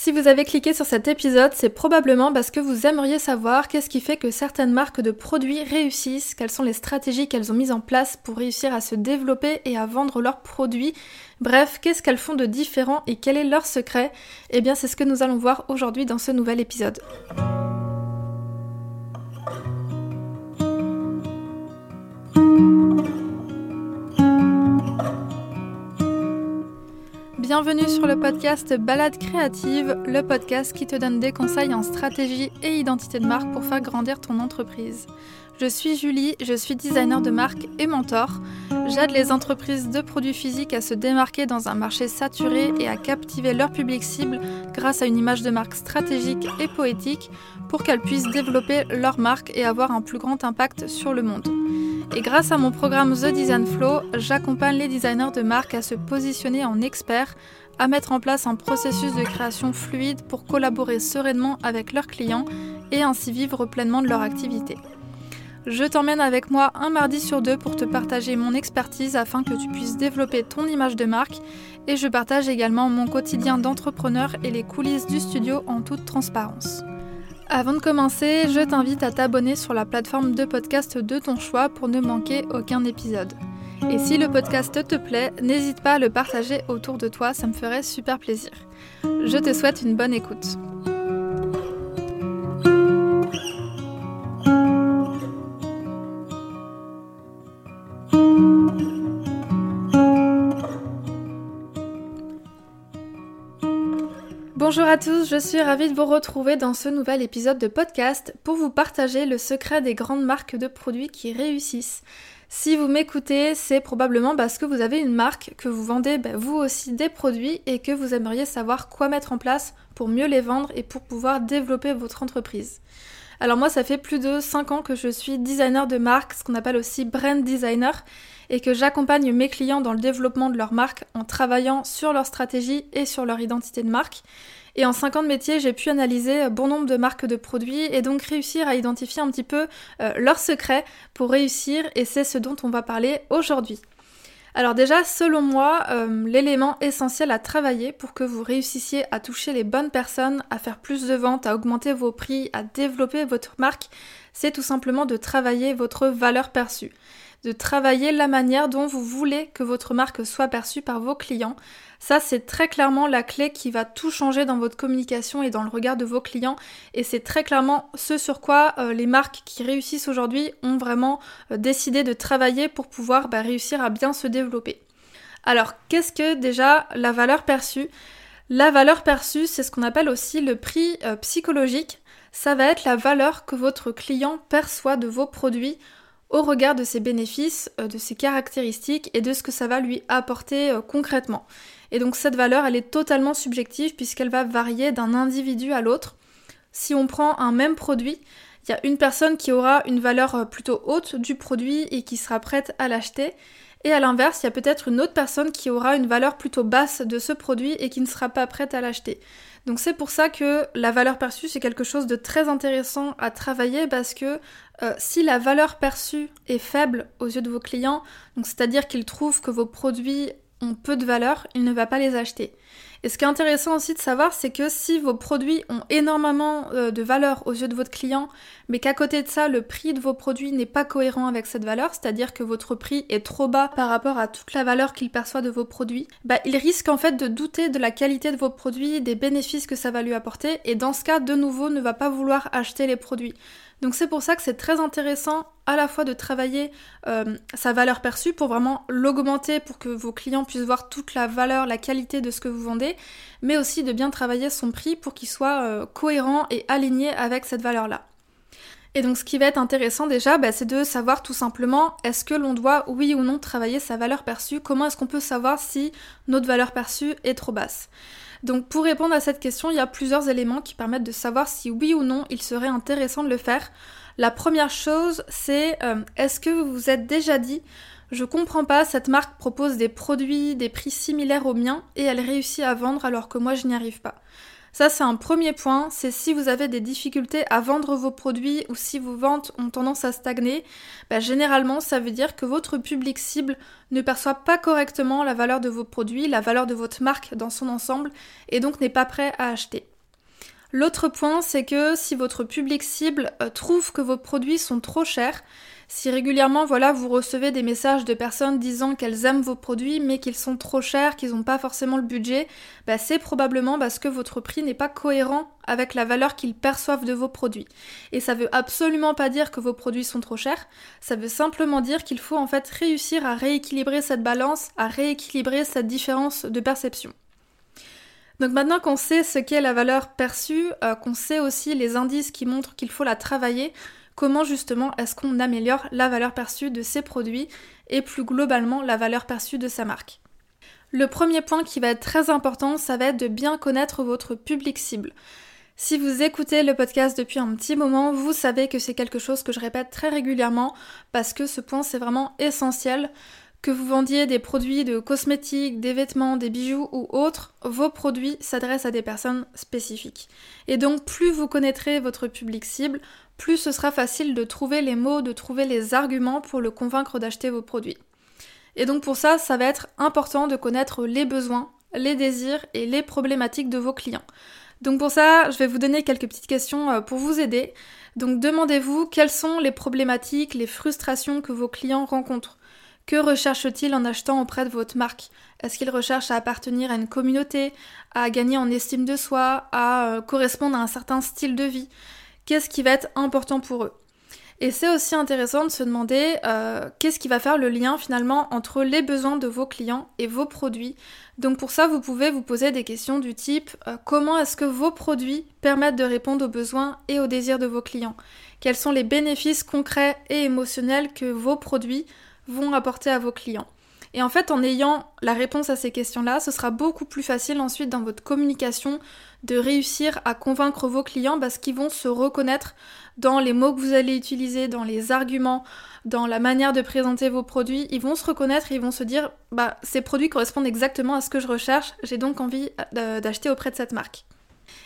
Si vous avez cliqué sur cet épisode, c'est probablement parce que vous aimeriez savoir qu'est-ce qui fait que certaines marques de produits réussissent, quelles sont les stratégies qu'elles ont mises en place pour réussir à se développer et à vendre leurs produits. Bref, qu'est-ce qu'elles font de différent et quel est leur secret? Eh bien, c'est ce que nous allons voir aujourd'hui dans ce nouvel épisode. Bienvenue sur le podcast Balade créative, le podcast qui te donne des conseils en stratégie et identité de marque pour faire grandir ton entreprise. Je suis Julie, je suis designer de marque et mentor. J'aide les entreprises de produits physiques à se démarquer dans un marché saturé et à captiver leur public cible grâce à une image de marque stratégique et poétique pour qu'elles puissent développer leur marque et avoir un plus grand impact sur le monde. Et grâce à mon programme The Design Flow, j'accompagne les designers de marque à se positionner en experts, à mettre en place un processus de création fluide pour collaborer sereinement avec leurs clients et ainsi vivre pleinement de leur activité. Je t'emmène avec moi un mardi sur deux pour te partager mon expertise afin que tu puisses développer ton image de marque et je partage également mon quotidien d'entrepreneur et les coulisses du studio en toute transparence. Avant de commencer, je t'invite à t'abonner sur la plateforme de podcast de ton choix pour ne manquer aucun épisode. Et si le podcast te plaît, n'hésite pas à le partager autour de toi, ça me ferait super plaisir. Je te souhaite une bonne écoute. Bonjour à tous, je suis ravie de vous retrouver dans ce nouvel épisode de podcast pour vous partager le secret des grandes marques de produits qui réussissent. Si vous m'écoutez, c'est probablement parce que vous avez une marque, que vous vendez ben, vous aussi des produits et que vous aimeriez savoir quoi mettre en place pour mieux les vendre et pour pouvoir développer votre entreprise. Alors moi, ça fait plus de 5 ans que je suis designer de marque, ce qu'on appelle aussi brand designer, et que j'accompagne mes clients dans le développement de leur marque en travaillant sur leur stratégie et sur leur identité de marque. Et en 5 ans de métier, j'ai pu analyser bon nombre de marques de produits et donc réussir à identifier un petit peu euh, leurs secrets pour réussir et c'est ce dont on va parler aujourd'hui. Alors déjà, selon moi, euh, l'élément essentiel à travailler pour que vous réussissiez à toucher les bonnes personnes, à faire plus de ventes, à augmenter vos prix, à développer votre marque, c'est tout simplement de travailler votre valeur perçue de travailler la manière dont vous voulez que votre marque soit perçue par vos clients. Ça, c'est très clairement la clé qui va tout changer dans votre communication et dans le regard de vos clients. Et c'est très clairement ce sur quoi euh, les marques qui réussissent aujourd'hui ont vraiment euh, décidé de travailler pour pouvoir bah, réussir à bien se développer. Alors, qu'est-ce que déjà la valeur perçue? La valeur perçue, c'est ce qu'on appelle aussi le prix euh, psychologique. Ça va être la valeur que votre client perçoit de vos produits au regard de ses bénéfices, euh, de ses caractéristiques et de ce que ça va lui apporter euh, concrètement. Et donc cette valeur, elle est totalement subjective puisqu'elle va varier d'un individu à l'autre. Si on prend un même produit, il y a une personne qui aura une valeur euh, plutôt haute du produit et qui sera prête à l'acheter. Et à l'inverse, il y a peut-être une autre personne qui aura une valeur plutôt basse de ce produit et qui ne sera pas prête à l'acheter. Donc c'est pour ça que la valeur perçue, c'est quelque chose de très intéressant à travailler parce que euh, si la valeur perçue est faible aux yeux de vos clients, donc c'est-à-dire qu'ils trouvent que vos produits ont peu de valeur, il ne va pas les acheter. Et ce qui est intéressant aussi de savoir, c'est que si vos produits ont énormément euh, de valeur aux yeux de votre client, mais qu'à côté de ça, le prix de vos produits n'est pas cohérent avec cette valeur, c'est-à-dire que votre prix est trop bas par rapport à toute la valeur qu'il perçoit de vos produits, bah, il risque en fait de douter de la qualité de vos produits, des bénéfices que ça va lui apporter, et dans ce cas, de nouveau, ne va pas vouloir acheter les produits. Donc c'est pour ça que c'est très intéressant à la fois de travailler euh, sa valeur perçue pour vraiment l'augmenter pour que vos clients puissent voir toute la valeur, la qualité de ce que vous vendez, mais aussi de bien travailler son prix pour qu'il soit euh, cohérent et aligné avec cette valeur-là. Et donc ce qui va être intéressant déjà, bah, c'est de savoir tout simplement est-ce que l'on doit oui ou non travailler sa valeur perçue, comment est-ce qu'on peut savoir si notre valeur perçue est trop basse? Donc pour répondre à cette question, il y a plusieurs éléments qui permettent de savoir si oui ou non il serait intéressant de le faire. La première chose, c'est euh, est-ce que vous vous êtes déjà dit je comprends pas, cette marque propose des produits, des prix similaires aux miens et elle réussit à vendre alors que moi je n'y arrive pas? Ça, c'est un premier point. C'est si vous avez des difficultés à vendre vos produits ou si vos ventes ont tendance à stagner, bah, généralement, ça veut dire que votre public cible ne perçoit pas correctement la valeur de vos produits, la valeur de votre marque dans son ensemble, et donc n'est pas prêt à acheter. L'autre point, c'est que si votre public cible euh, trouve que vos produits sont trop chers, si régulièrement, voilà, vous recevez des messages de personnes disant qu'elles aiment vos produits mais qu'ils sont trop chers, qu'ils n'ont pas forcément le budget, bah, c'est probablement parce que votre prix n'est pas cohérent avec la valeur qu'ils perçoivent de vos produits. Et ça veut absolument pas dire que vos produits sont trop chers, ça veut simplement dire qu'il faut en fait réussir à rééquilibrer cette balance, à rééquilibrer cette différence de perception. Donc maintenant qu'on sait ce qu'est la valeur perçue, euh, qu'on sait aussi les indices qui montrent qu'il faut la travailler, comment justement est-ce qu'on améliore la valeur perçue de ses produits et plus globalement la valeur perçue de sa marque? Le premier point qui va être très important, ça va être de bien connaître votre public cible. Si vous écoutez le podcast depuis un petit moment, vous savez que c'est quelque chose que je répète très régulièrement parce que ce point c'est vraiment essentiel. Que vous vendiez des produits de cosmétiques, des vêtements, des bijoux ou autres, vos produits s'adressent à des personnes spécifiques. Et donc plus vous connaîtrez votre public cible, plus ce sera facile de trouver les mots, de trouver les arguments pour le convaincre d'acheter vos produits. Et donc pour ça, ça va être important de connaître les besoins, les désirs et les problématiques de vos clients. Donc pour ça, je vais vous donner quelques petites questions euh, pour vous aider. Donc demandez-vous quelles sont les problématiques, les frustrations que vos clients rencontrent. Que recherchent-ils en achetant auprès de votre marque? Est-ce qu'ils recherchent à appartenir à une communauté, à gagner en estime de soi, à euh, correspondre à un certain style de vie? Qu'est-ce qui va être important pour eux? Et c'est aussi intéressant de se demander euh, qu'est-ce qui va faire le lien finalement entre les besoins de vos clients et vos produits? Donc pour ça, vous pouvez vous poser des questions du type euh, comment est-ce que vos produits permettent de répondre aux besoins et aux désirs de vos clients? Quels sont les bénéfices concrets et émotionnels que vos produits vont apporter à vos clients et en fait, en ayant la réponse à ces questions-là, ce sera beaucoup plus facile ensuite dans votre communication de réussir à convaincre vos clients parce qu'ils vont se reconnaître dans les mots que vous allez utiliser, dans les arguments, dans la manière de présenter vos produits. Ils vont se reconnaître et ils vont se dire bah ces produits correspondent exactement à ce que je recherche, j'ai donc envie euh, d'acheter auprès de cette marque.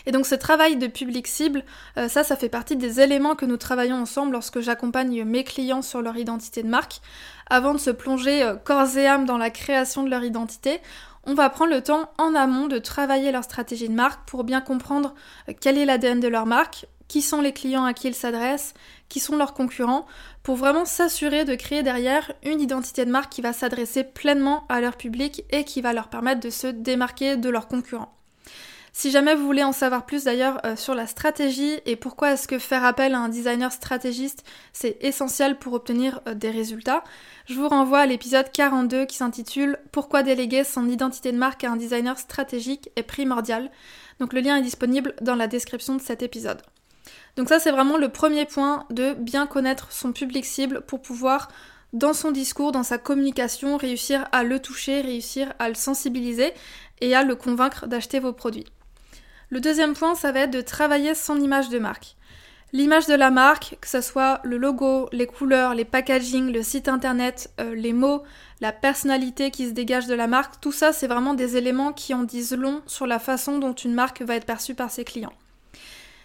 Et donc ce travail de public cible, euh, ça, ça fait partie des éléments que nous travaillons ensemble lorsque j'accompagne mes clients sur leur identité de marque. Avant de se plonger euh, corps et âme dans la création de leur identité, on va prendre le temps en amont de travailler leur stratégie de marque pour bien comprendre euh, quel est l'ADN de leur marque, qui sont les clients à qui ils s'adressent, qui sont leurs concurrents, pour vraiment s'assurer de créer derrière une identité de marque qui va s'adresser pleinement à leur public et qui va leur permettre de se démarquer de leurs concurrents. Si jamais vous voulez en savoir plus d'ailleurs euh, sur la stratégie et pourquoi est-ce que faire appel à un designer stratégiste c'est essentiel pour obtenir euh, des résultats, je vous renvoie à l'épisode 42 qui s'intitule Pourquoi déléguer son identité de marque à un designer stratégique est primordial. Donc le lien est disponible dans la description de cet épisode. Donc ça c'est vraiment le premier point de bien connaître son public cible pour pouvoir dans son discours, dans sa communication, réussir à le toucher, réussir à le sensibiliser et à le convaincre d'acheter vos produits. Le deuxième point, ça va être de travailler son image de marque. L'image de la marque, que ce soit le logo, les couleurs, les packaging, le site internet, euh, les mots, la personnalité qui se dégage de la marque, tout ça c'est vraiment des éléments qui en disent long sur la façon dont une marque va être perçue par ses clients.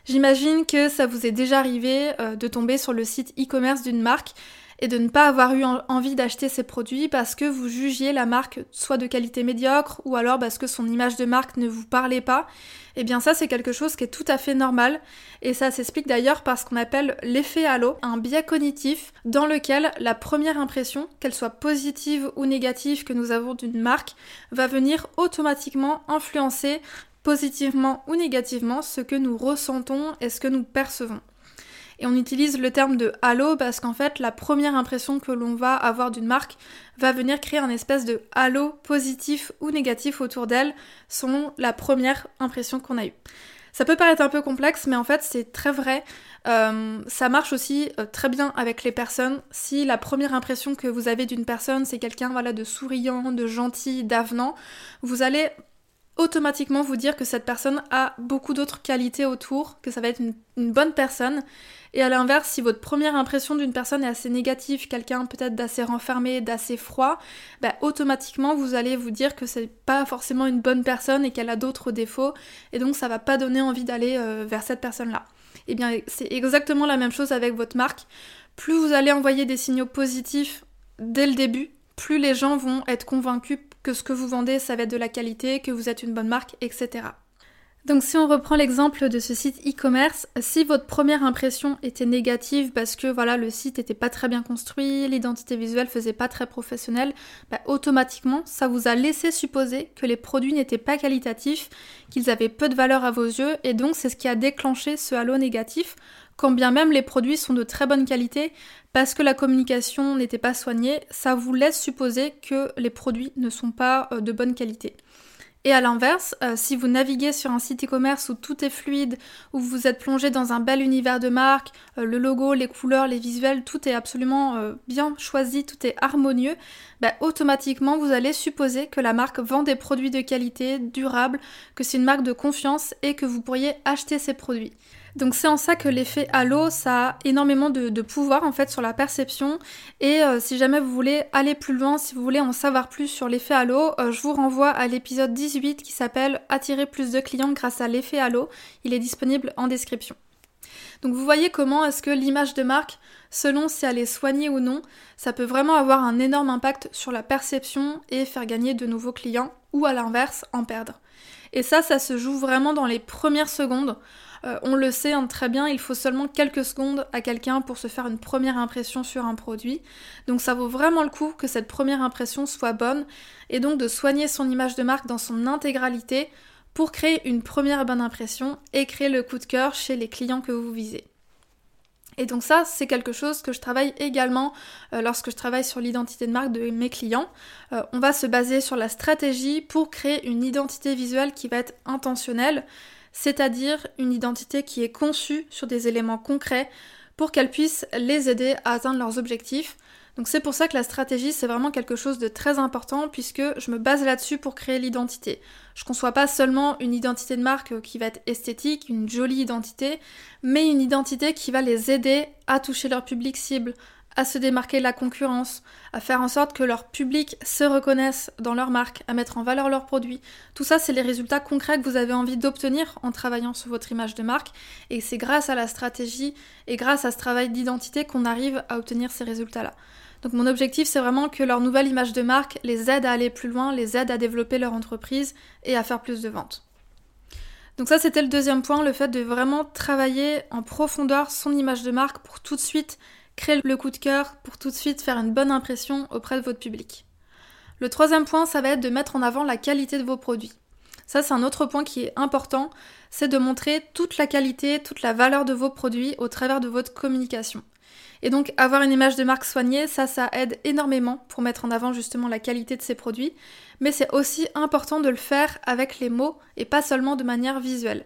J'imagine que ça vous est déjà arrivé euh, de tomber sur le site e-commerce d'une marque et de ne pas avoir eu envie d'acheter ces produits parce que vous jugiez la marque soit de qualité médiocre ou alors parce que son image de marque ne vous parlait pas, eh bien ça c'est quelque chose qui est tout à fait normal et ça s'explique d'ailleurs par ce qu'on appelle l'effet halo, un biais cognitif dans lequel la première impression, qu'elle soit positive ou négative que nous avons d'une marque, va venir automatiquement influencer positivement ou négativement ce que nous ressentons et ce que nous percevons. Et on utilise le terme de halo parce qu'en fait, la première impression que l'on va avoir d'une marque va venir créer un espèce de halo positif ou négatif autour d'elle selon la première impression qu'on a eue. Ça peut paraître un peu complexe, mais en fait c'est très vrai. Euh, ça marche aussi euh, très bien avec les personnes. Si la première impression que vous avez d'une personne, c'est quelqu'un voilà, de souriant, de gentil, d'avenant, vous allez automatiquement vous dire que cette personne a beaucoup d'autres qualités autour, que ça va être une, bonne personne. Et à l'inverse, si votre première impression d'une personne est assez négative, quelqu'un peut-être d'assez renfermé, d'assez froid, bah, automatiquement vous allez vous dire que c'est pas forcément une bonne personne et qu'elle a d'autres défauts, et donc ça va pas donner envie d'aller euh, vers cette personne-là. Et eh bien c'est exactement la même chose avec votre marque. Plus vous allez envoyer des signaux positifs dès le début, plus les gens vont être convaincus que ce que vous vendez, ça va être de la qualité, que vous êtes une bonne marque, etc. Donc si on reprend l'exemple de ce site e-commerce, si votre première impression était négative parce que voilà le site n'était pas très bien construit, l'identité visuelle faisait pas très professionnelle, bah, automatiquement ça vous a laissé supposer que les produits n'étaient pas qualitatifs, qu'ils avaient peu de valeur à vos yeux et donc c'est ce qui a déclenché ce halo négatif quand bien même les produits sont de très bonne qualité, parce que la communication n'était pas soignée, ça vous laisse supposer que les produits ne sont pas euh, de bonne qualité. Et à l'inverse, euh, si vous naviguez sur un site e-commerce où tout est fluide, où vous êtes plongé dans un bel univers de marque, euh, le logo, les couleurs, les visuels, tout est absolument bien choisi, tout est harmonieux, bah, automatiquement vous allez supposer que la marque vend des produits de qualité, durables, que c'est une marque de confiance et que vous pourriez acheter ces produits. Donc c'est en ça que l'effet halo, ça a énormément de, pouvoir en fait sur la perception. Et euh, si jamais vous voulez aller plus loin, si vous voulez en savoir plus sur l'effet halo, euh, je vous renvoie à l'épisode 18 qui s'appelle Attirer plus de clients grâce à l'effet halo. Il est disponible en description. Donc vous voyez comment est-ce que l'image de marque, selon si elle est soignée ou non, ça peut vraiment avoir un énorme impact sur la perception et faire gagner de nouveaux clients ou à l'inverse en perdre. Et ça, ça se joue vraiment dans les premières secondes. Euh, on le sait hein, très bien, il faut seulement quelques secondes à quelqu'un pour se faire une première impression sur un produit. Donc ça vaut vraiment le coup que cette première impression soit bonne et donc de soigner son image de marque dans son intégralité pour créer une première bonne impression et créer le coup de cœur chez les clients que vous visez. Et donc ça, c'est quelque chose que je travaille également euh, lorsque je travaille sur l'identité de marque de mes clients. Euh, on va se baser sur la stratégie pour créer une identité visuelle qui va être intentionnelle, c'est-à-dire une identité qui est conçue sur des éléments concrets pour qu'elle puisse les aider à atteindre leurs objectifs. Donc c'est pour ça que la stratégie c'est vraiment quelque chose de très important puisque je me base là-dessus pour créer l'identité. Je conçois pas seulement une identité de marque qui va être esthétique, une jolie identité, mais une identité qui va les aider à toucher leur public cible, à se démarquer de la concurrence, à faire en sorte que leur public se reconnaisse dans leur marque, à mettre en valeur leurs produits. Tout ça, c'est les résultats concrets que vous avez envie d'obtenir en travaillant sur votre image de marque. Et c'est grâce à la stratégie et grâce à ce travail d'identité qu'on arrive à obtenir ces résultats-là. Donc mon objectif, c'est vraiment que leur nouvelle image de marque les aide à aller plus loin, les aide à développer leur entreprise et à faire plus de ventes. Donc ça, c'était le deuxième point, le fait de vraiment travailler en profondeur son image de marque pour tout de suite créer le coup de cœur pour tout de suite faire une bonne impression auprès de votre public. Le troisième point, ça va être de mettre en avant la qualité de vos produits. Ça, c'est un autre point qui est important, c'est de montrer toute la qualité, toute la valeur de vos produits au travers de votre communication. Et donc avoir une image de marque soignée, ça, ça aide énormément pour mettre en avant justement la qualité de ces produits, mais c'est aussi important de le faire avec les mots et pas seulement de manière visuelle.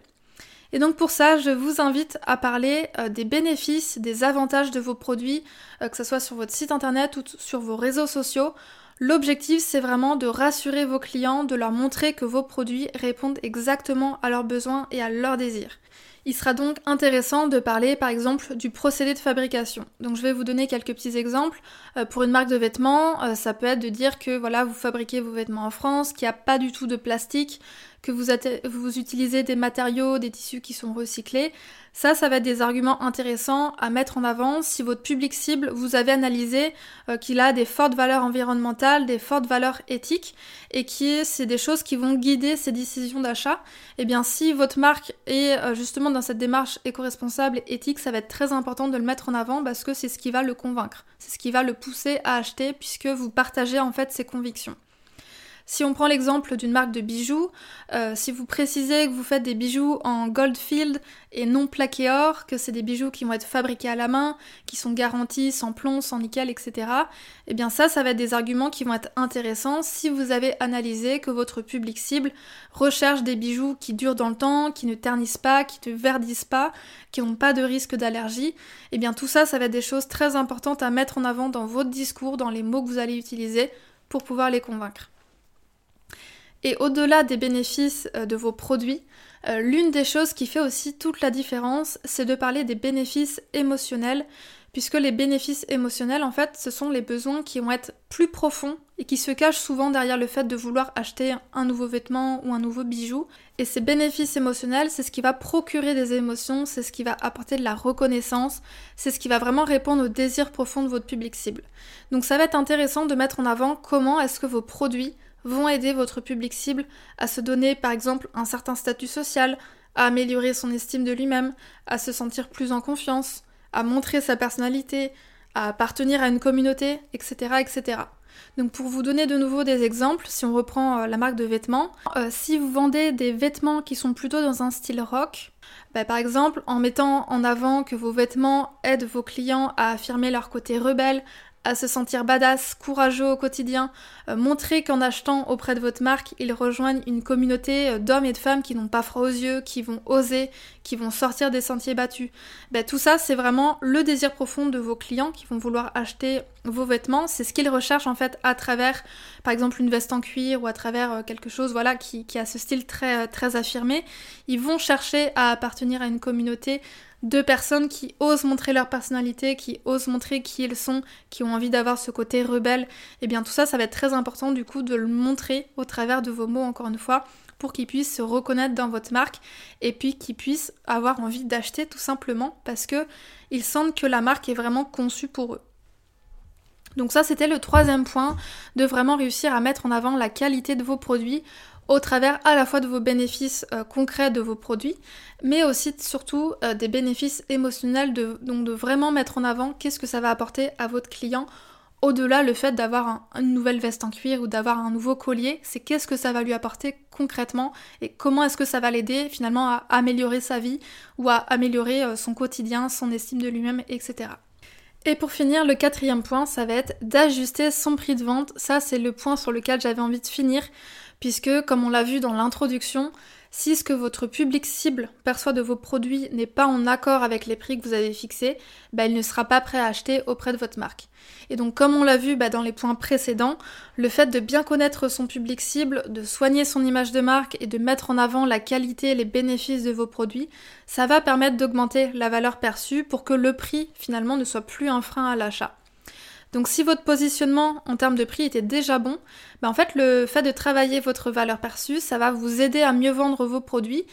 Et donc pour ça, je vous invite à parler euh, des bénéfices, des avantages de vos produits, euh, que ce soit sur votre site internet ou sur vos réseaux sociaux. L'objectif, c'est vraiment de rassurer vos clients, de leur montrer que vos produits répondent exactement à leurs besoins et à leurs désirs. Il sera donc intéressant de parler par exemple du procédé de fabrication. Donc je vais vous donner quelques petits exemples. Euh, pour une marque de vêtements, ça peut être de dire que voilà, vous fabriquez vos vêtements en France, qu'il n'y a pas du tout de plastique, que vous, vous utilisez des matériaux, des tissus qui sont recyclés. Ça, ça va être des arguments intéressants à mettre en avant si votre public cible, vous avez analysé euh, qu'il a des fortes valeurs environnementales, des fortes valeurs éthiques, et qui c'est des choses qui vont guider ses décisions d'achat. Eh bien, si votre marque est euh, justement dans cette démarche éco-responsable et éthique, ça va être très important de le mettre en avant parce que c'est ce qui va le convaincre, c'est ce qui va le pousser à acheter puisque vous partagez en fait ses convictions. Si on prend l'exemple d'une marque de bijoux, euh, si vous précisez que vous faites des bijoux en goldfield et non plaqué or, que c'est des bijoux qui vont être fabriqués à la main, qui sont garantis sans plomb, sans nickel, etc., eh bien ça, ça va être des arguments qui vont être intéressants si vous avez analysé que votre public cible recherche des bijoux qui durent dans le temps, qui ne ternissent pas, qui ne verdissent pas, qui n'ont pas de risque d'allergie. Eh bien tout ça, ça va être des choses très importantes à mettre en avant dans votre discours, dans les mots que vous allez utiliser pour pouvoir les convaincre. Et au-delà des bénéfices euh, de vos produits, euh, l'une des choses qui fait aussi toute la différence, c'est de parler des bénéfices émotionnels, puisque les bénéfices émotionnels, en fait, ce sont les besoins qui vont être plus profonds et qui se cachent souvent derrière le fait de vouloir acheter un nouveau vêtement ou un nouveau bijou. Et ces bénéfices émotionnels, c'est ce qui va procurer des émotions, c'est ce qui va apporter de la reconnaissance, c'est ce qui va vraiment répondre aux désirs profonds de votre public cible. Donc ça va être intéressant de mettre en avant comment est-ce que vos produits vont aider votre public cible à se donner par exemple un certain statut social, à améliorer son estime de lui-même, à se sentir plus en confiance, à montrer sa personnalité, à appartenir à une communauté, etc. etc. Donc pour vous donner de nouveau des exemples, si on reprend euh, la marque de vêtements, euh, si vous vendez des vêtements qui sont plutôt dans un style rock, bah, par exemple en mettant en avant que vos vêtements aident vos clients à affirmer leur côté rebelle, à se sentir badass, courageux au quotidien, euh, montrer qu'en achetant auprès de votre marque, ils rejoignent une communauté euh, d'hommes et de femmes qui n'ont pas froid aux yeux, qui vont oser, qui vont sortir des sentiers battus. Ben, tout ça, c'est vraiment le désir profond de vos clients qui vont vouloir acheter vos vêtements. C'est ce qu'ils recherchent en fait à travers, par exemple, une veste en cuir ou à travers euh, quelque chose, voilà, qui, qui a ce style très, très affirmé. Ils vont chercher à appartenir à une communauté deux personnes qui osent montrer leur personnalité, qui osent montrer qui ils sont, qui ont envie d'avoir ce côté rebelle, et eh bien tout ça, ça va être très important du coup de le montrer au travers de vos mots encore une fois pour qu'ils puissent se reconnaître dans votre marque et puis qu'ils puissent avoir envie d'acheter tout simplement parce que ils sentent que la marque est vraiment conçue pour eux. Donc ça c'était le troisième point de vraiment réussir à mettre en avant la qualité de vos produits au travers à la fois de vos bénéfices euh, concrets de vos produits, mais aussi surtout euh, des bénéfices émotionnels, de, donc de vraiment mettre en avant qu'est-ce que ça va apporter à votre client. Au-delà le fait d'avoir une nouvelle veste en cuir ou d'avoir un nouveau collier, c'est qu'est-ce que ça va lui apporter concrètement et comment est-ce que ça va l'aider finalement à améliorer sa vie ou à améliorer euh, son quotidien, son estime de lui-même, etc. Et pour finir, le quatrième point, ça va être d'ajuster son prix de vente. Ça, c'est le point sur lequel j'avais envie de finir puisque, comme on l'a vu dans l'introduction, si ce que votre public cible perçoit de vos produits n'est pas en accord avec les prix que vous avez fixés, bah, il ne sera pas prêt à acheter auprès de votre marque. Et donc comme on l'a vu bah, dans les points précédents, le fait de bien connaître son public cible, de soigner son image de marque et de mettre en avant la qualité et les bénéfices de vos produits, ça va permettre d'augmenter la valeur perçue pour que le prix finalement ne soit plus un frein à l'achat. Donc si votre positionnement en termes de prix était déjà bon, ben en fait le fait de travailler votre valeur perçue, ça va vous aider à mieux vendre vos produits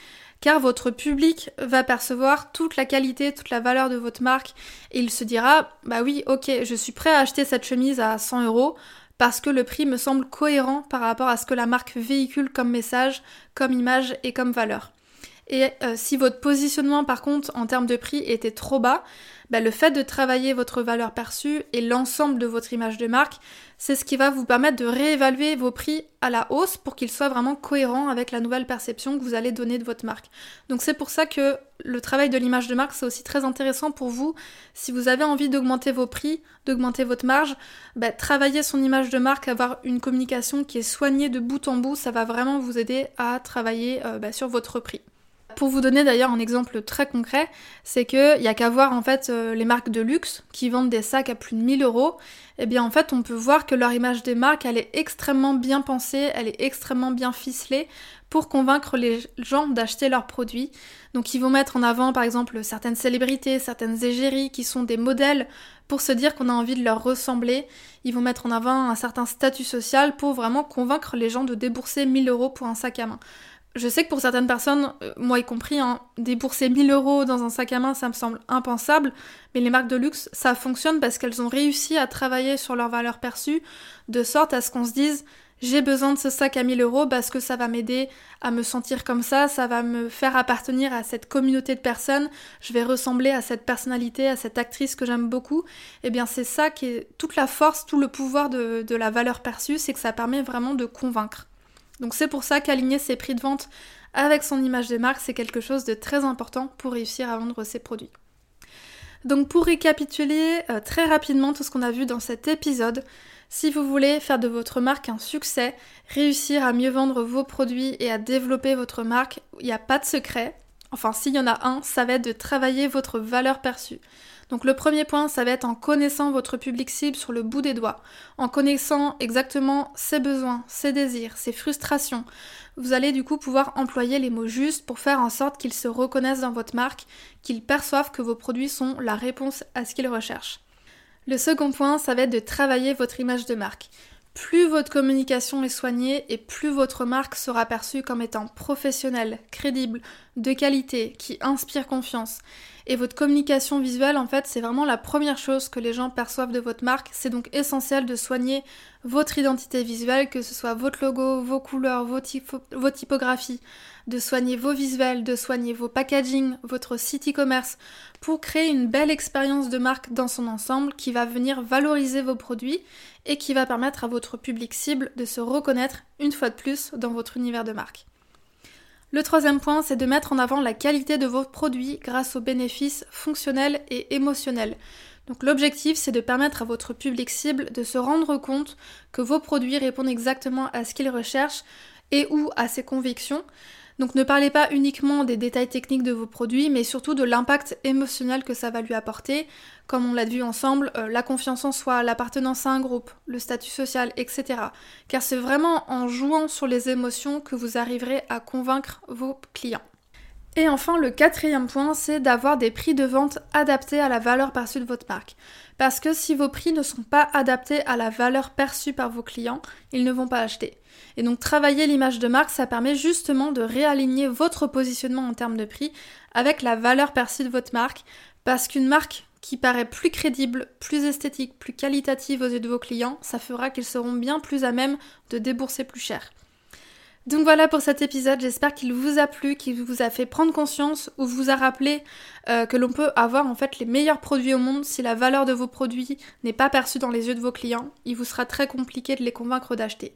car votre public va percevoir toute la qualité, toute la valeur de votre marque et il se dira bah oui ok je suis prêt à acheter cette chemise à 100 euros parce que le prix me semble cohérent par rapport à ce que la marque véhicule comme message, comme image et comme valeur. Et euh, si votre positionnement par contre en termes de prix était trop bas, bah, le fait de travailler votre valeur perçue et l'ensemble de votre image de marque, c'est ce qui va vous permettre de réévaluer vos prix à la hausse pour qu'ils soient vraiment cohérents avec la nouvelle perception que vous allez donner de votre marque. Donc c'est pour ça que le travail de l'image de marque, c'est aussi très intéressant pour vous. Si vous avez envie d'augmenter vos prix, d'augmenter votre marge, bah, travailler son image de marque, avoir une communication qui est soignée de bout en bout, ça va vraiment vous aider à travailler euh, bah, sur votre prix. Pour vous donner d'ailleurs un exemple très concret, c'est qu'il n'y a qu'à voir en fait euh, les marques de luxe qui vendent des sacs à plus de 1000 euros. Et eh bien en fait on peut voir que leur image des marques elle est extrêmement bien pensée, elle est extrêmement bien ficelée pour convaincre les gens d'acheter leurs produits. Donc ils vont mettre en avant par exemple certaines célébrités, certaines égéries qui sont des modèles pour se dire qu'on a envie de leur ressembler. Ils vont mettre en avant un certain statut social pour vraiment convaincre les gens de débourser 1000 euros pour un sac à main. Je sais que pour certaines personnes, euh, moi y compris, hein, débourser 1000 euros dans un sac à main, ça me semble impensable, mais les marques de luxe, ça fonctionne parce qu'elles ont réussi à travailler sur leur valeur perçue, de sorte à ce qu'on se dise j'ai besoin de ce sac à 1000 euros parce que ça va m'aider à me sentir comme ça, ça va me faire appartenir à cette communauté de personnes, je vais ressembler à cette personnalité, à cette actrice que j'aime beaucoup. Et eh bien c'est ça qui est toute la force, tout le pouvoir de, de la valeur perçue, c'est que ça permet vraiment de convaincre. Donc c'est pour ça qu'aligner ses prix de vente avec son image de marque, c'est quelque chose de très important pour réussir à vendre ses produits. Donc pour récapituler euh, très rapidement tout ce qu'on a vu dans cet épisode, si vous voulez faire de votre marque un succès, réussir à mieux vendre vos produits et à développer votre marque, il n'y a pas de secret. enfin s'il y en a un, ça va être de travailler votre valeur perçue. Donc le premier point, ça va être en connaissant votre public cible sur le bout des doigts, en connaissant exactement ses besoins, ses désirs, ses frustrations. Vous allez du coup pouvoir employer les mots justes pour faire en sorte qu'ils se reconnaissent dans votre marque, qu'ils perçoivent que vos produits sont la réponse à ce qu'ils recherchent. Le second point, ça va être de travailler votre image de marque. Plus votre communication est soignée et plus votre marque sera perçue comme étant professionnelle, crédible, de qualité, qui inspire confiance. Et votre communication visuelle, en fait, c'est vraiment la première chose que les gens perçoivent de votre marque. C'est donc essentiel de soigner votre identité visuelle, que ce soit votre logo, vos couleurs, vos, typographies, de soigner vos visuels, de soigner vos packaging, votre site e-commerce, pour créer une belle expérience de marque dans son ensemble qui va venir valoriser vos produits et qui va permettre à votre public cible de se reconnaître une fois de plus dans votre univers de marque. Le troisième point, c'est de mettre en avant la qualité de vos produits grâce aux bénéfices fonctionnels et émotionnels. Donc l'objectif, c'est de permettre à votre public cible de se rendre compte que vos produits répondent exactement à ce qu'il recherche et ou à ses convictions, donc ne parlez pas uniquement des détails techniques de vos produits, mais surtout de l'impact émotionnel que ça va lui apporter, comme on l'a vu ensemble, euh, la confiance en soi, l'appartenance à un groupe, le statut social, etc. Car c'est vraiment en jouant sur les émotions que vous arriverez à convaincre vos clients. Et enfin, le quatrième point, c'est d'avoir des prix de vente adaptés à la valeur perçue de votre marque. Parce que si vos prix ne sont pas adaptés à la valeur perçue par vos clients, ils ne vont pas acheter. Et donc travailler l'image de marque, ça permet justement de réaligner votre positionnement en termes de prix avec la valeur perçue de votre marque. Parce qu'une marque qui paraît plus crédible, plus esthétique, plus qualitative aux yeux de vos clients, ça fera qu'ils seront bien plus à même de débourser plus cher. Donc voilà pour cet épisode, j'espère qu'il vous a plu, qu'il vous a fait prendre conscience ou vous a rappelé euh, que l'on peut avoir en fait les meilleurs produits au monde si la valeur de vos produits n'est pas perçue dans les yeux de vos clients, il vous sera très compliqué de les convaincre d'acheter.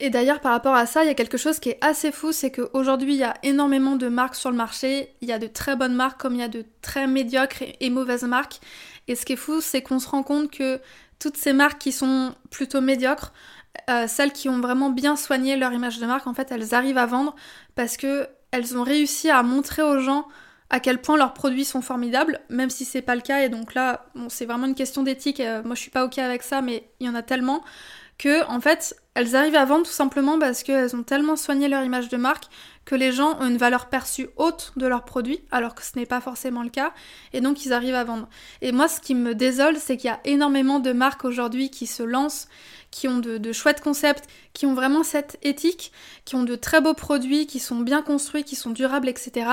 Et d'ailleurs, par rapport à ça, il y a quelque chose qui est assez fou, c'est qu'aujourd'hui, il y a énormément de marques sur le marché. Il y a de très bonnes marques comme il y a de très médiocres et mauvaises marques. Et ce qui est fou, c'est qu'on se rend compte que toutes ces marques qui sont plutôt médiocres, euh, celles qui ont vraiment bien soigné leur image de marque, en fait, elles arrivent à vendre parce que elles ont réussi à montrer aux gens à quel point leurs produits sont formidables, même si c'est pas le cas. Et donc là, c'est vraiment une question d'éthique. Euh, moi, je suis pas ok avec ça, mais il y en a tellement que, en fait, elles arrivent à vendre tout simplement parce qu'elles ont tellement soigné leur image de marque que les gens ont une valeur perçue haute de leurs produits, alors que ce n'est pas forcément le cas, et donc ils arrivent à vendre. Et moi, ce qui me désole, c'est qu'il y a énormément de marques aujourd'hui qui se lancent qui ont de, chouettes concepts, qui ont vraiment cette éthique, qui ont de très beaux produits, qui sont bien construits, qui sont durables, etc.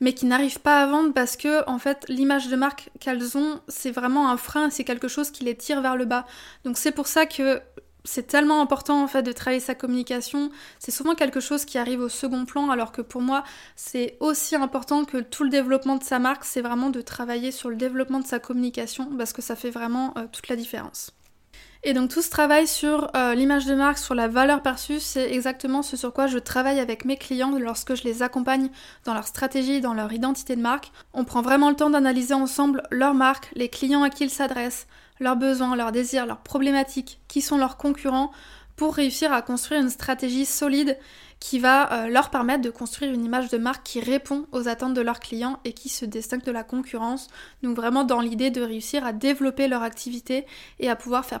Mais qui n'arrivent pas à vendre parce que, en fait, l'image de marque qu'elles ont, c'est vraiment un frein, c'est quelque chose qui les tire vers le bas. Donc c'est pour ça que c'est tellement important en fait de travailler sa communication. C'est souvent quelque chose qui arrive au second plan, alors que pour moi, c'est aussi important que tout le développement de sa marque, c'est vraiment de travailler sur le développement de sa communication, parce que ça fait vraiment euh, toute la différence. Et donc tout ce travail sur euh, l'image de marque, sur la valeur perçue, c'est exactement ce sur quoi je travaille avec mes clients lorsque je les accompagne dans leur stratégie, dans leur identité de marque. On prend vraiment le temps d'analyser ensemble leur marque, les clients à qui ils s'adressent, leurs besoins, leurs désirs, leurs problématiques, qui sont leurs concurrents, pour réussir à construire une stratégie solide qui va euh, leur permettre de construire une image de marque qui répond aux attentes de leurs clients et qui se distingue de la concurrence. Donc vraiment dans l'idée de réussir à développer leur activité et à pouvoir faire